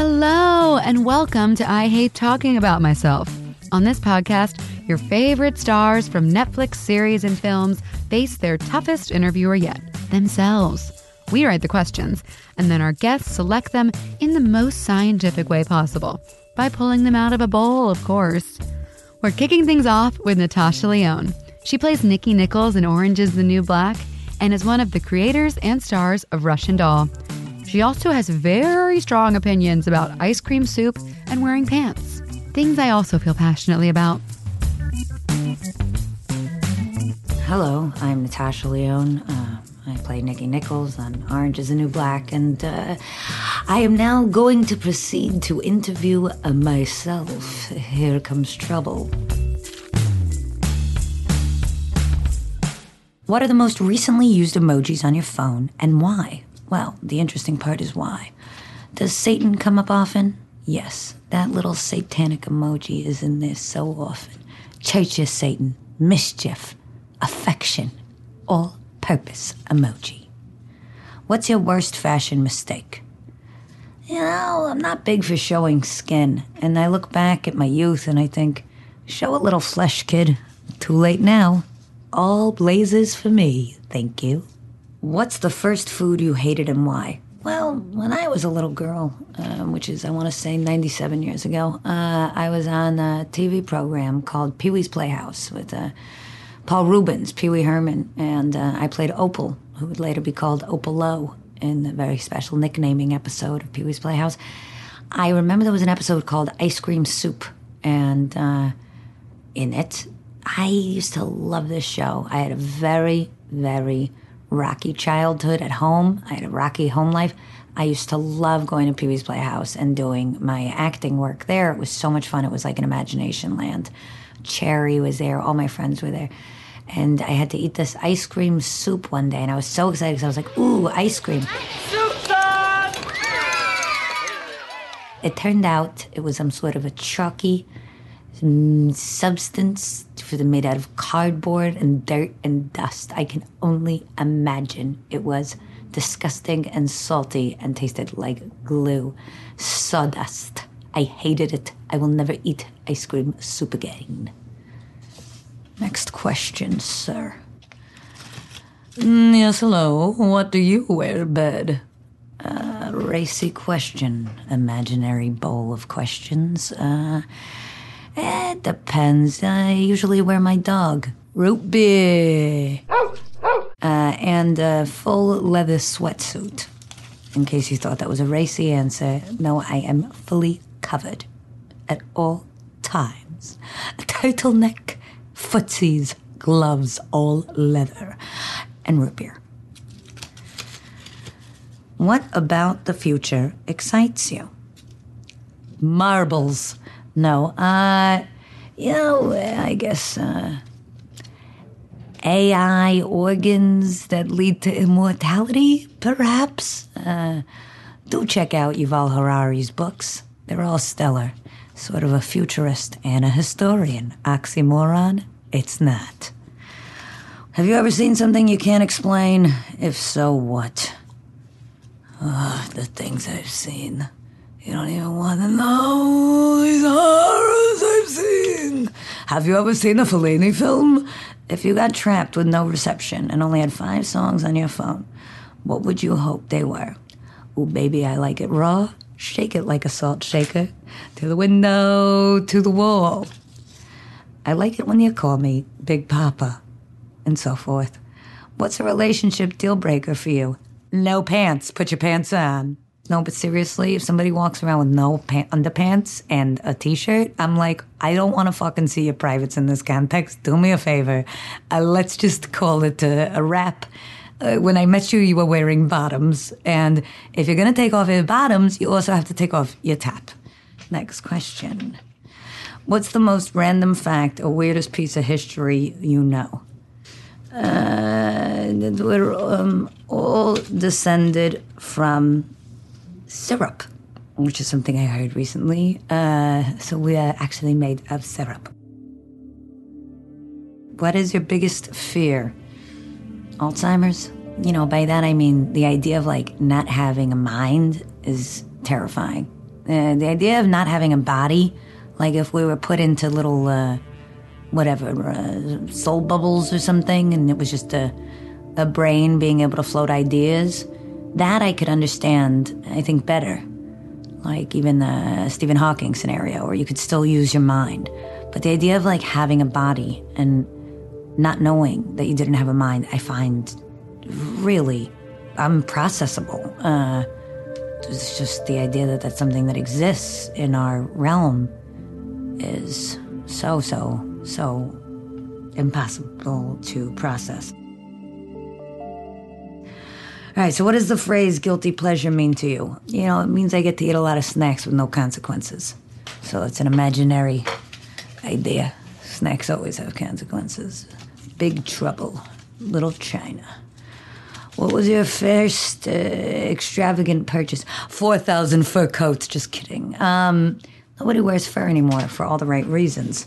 Hello, and welcome to I Hate Talking About Myself. On this podcast, your favorite stars from Netflix series and films face their toughest interviewer yet themselves. We write the questions, and then our guests select them in the most scientific way possible by pulling them out of a bowl, of course. We're kicking things off with Natasha Lyonne. She plays Nikki Nichols in Orange is the New Black and is one of the creators and stars of Russian Doll. She also has very strong opinions about ice cream soup and wearing pants, things I also feel passionately about. Hello, I'm Natasha Lyonne. Uh, I play Nikki Nichols on Orange is the New Black, and uh, I am now going to proceed to interview uh, myself. Here comes trouble. What are the most recently used emojis on your phone and why? Well, the interesting part is why. Does Satan come up often? Yes, that little satanic emoji is in there so often. Church of Satan, mischief, affection, all purpose emoji. What's your worst fashion mistake? You know, I'm not big for showing skin, and I look back at my youth and I think, show a little flesh, kid. Too late now. All blazes for me, thank you. What's the first food you hated and why? Well, when I was a little girl, um, which is, I want to say, 97 years ago, uh, I was on a TV program called Pee Wee's Playhouse with uh, Paul Reubens, Pee Wee Herman, and uh, I played Opal, who would later be called Opal Lowe in the very special nicknaming episode of Pee Wee's Playhouse. I remember there was an episode called Ice Cream Soup, and uh, in it, I used to love this show. I had a very, very rocky childhood at home. I had a rocky home life. I used to love going to Pee Wee's Playhouse and doing my acting work there. It was so much fun. It was like an imagination land. Chairry was there. All my friends were there and I had to eat this ice cream soup one day, and I was so excited because I was like, "Ooh, ice cream!" Soup time! It turned out it was some sort of a chalky mm, substance made out of cardboard and dirt and dust. I can only imagine it was disgusting and salty and tasted like glue, sawdust. I hated it. I will never eat ice cream soup again. Next question, sir. Mm, yes, hello. What do you wear bed? Uh, racy question. Imaginary bowl of questions. Uh, it depends. I usually wear my dog. Root beer. Uh, and a full leather sweatsuit. In case you thought that was a racy answer, no, I am fully covered at all times. A turtleneck footsies, gloves, all leather, and root beer. What about the future excites you? Marbles. No, uh, you know, I guess, uh, AI organs that lead to immortality, perhaps? Uh, do check out Yuval Harari's books. They're all stellar sort of a futurist and a historian. Oxymoron? It's not. Have you ever seen something you can't explain? If so, what? Oh, the things I've seen. You don't even want to know Have you ever seen a Fellini film? If you got trapped with no reception and only had five songs on your phone, what would you hope they were? Oh, baby, I like it raw shake it like a salt shaker, to the window, to the wall. I like it when you call me Big Papa, and so forth. What's a relationship deal breaker for you? No pants. Put your pants on. No, but seriously, if somebody walks around with no pant- underpants and a t-shirt, I'm like, I don't want to fucking see your privates in this context. Do me a favor. Uh, let's just call it a, a wrap uh, when I met you, you were wearing bottoms. And if you're going to take off your bottoms, you also have to take off your top. Next question. What's the most random fact or weirdest piece of history you know? Uh, we're um, all descended from syrup, which is something I heard recently. Uh, so we are actually made of syrup. What is your biggest fear? Alzheimer's. You know, by that I mean the idea of like not having a mind is terrifying. Uh, the idea of not having a body, like if we were put into little, uh, whatever, uh, soul bubbles or something, and it was just a, a brain being able to float ideas, that I could understand, I think, better. Like even the Stephen Hawking scenario, where you could still use your mind. But the idea of like having a body and not knowing that you didn't have a mind, I find really unprocessable. Uh, it's just the idea that that's something that exists in our realm is so, so, so impossible to process. All right, so what does the phrase guilty pleasure mean to you? You know, it means I get to eat a lot of snacks with no consequences. So it's an imaginary idea. Snacks always have consequences. Big trouble. Little China. What was your first uh, extravagant purchase? 4,000 fur coats. Just kidding. Um, nobody wears fur anymore for all the right reasons.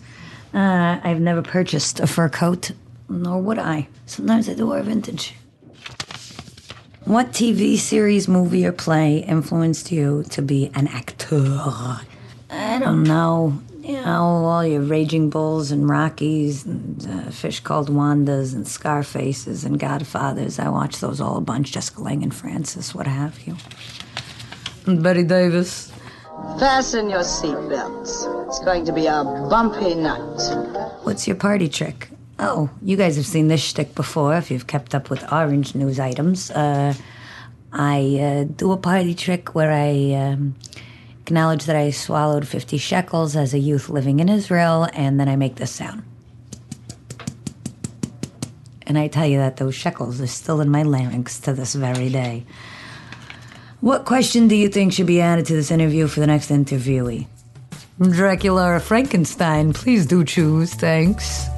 Uh, I've never purchased a fur coat, nor would I. Sometimes I do wear vintage. What TV series, movie, or play influenced you to be an actor? I don't know. You know, all your Raging Bulls and Rockies and uh, Fish Called Wandas and Scarfaces and Godfathers. I watched those all a bunch. Jessica Lange and Frances, what have you. And Bette Davis. Fasten your seatbelts. It's going to be a bumpy night. What's your party trick? Oh, you guys have seen this shtick before if you've kept up with orange news items. Uh, I uh, do a party trick where I um, acknowledge that I swallowed 50 shekels as a youth living in Israel, and then I make this sound. And I tell you that those shekels are still in my larynx to this very day. What question do you think should be added to this interview for the next interviewee? Dracula or Frankenstein? Please do choose, thanks.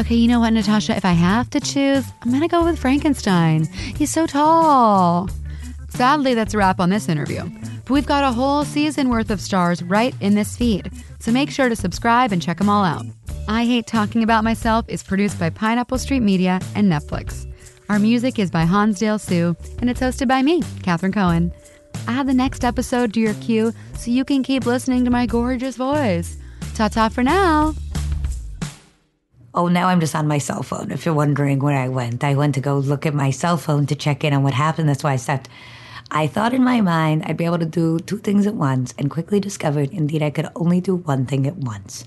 Okay, you know what, Natasha? If I have to choose, I'm gonna go with Frankenstein. He's so tall. Sadly, that's a wrap on this interview. But we've got a whole season worth of stars right in this feed, so make sure to subscribe and check them all out. I Hate Talking About Myself is produced by Pineapple Street Media and Netflix. Our music is by Hansdale Hsu, and it's hosted by me, Katherine Cohen. Add the next episode to your queue so you can keep listening to my gorgeous voice. Ta ta for now. Oh, now I'm just on my cell phone. If you're wondering where I went, I went to go look at my cell phone to check in on what happened. That's why I stopped. I thought in my mind I'd be able to do two things at once and quickly discovered indeed I could only do one thing at once.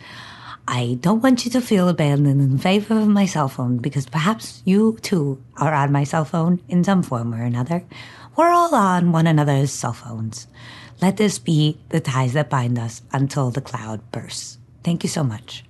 I don't want you to feel abandoned in favor of my cell phone because perhaps you too are on my cell phone in some form or another. We're all on one another's cell phones. Let this be the ties that bind us until the cloud bursts. Thank you so much.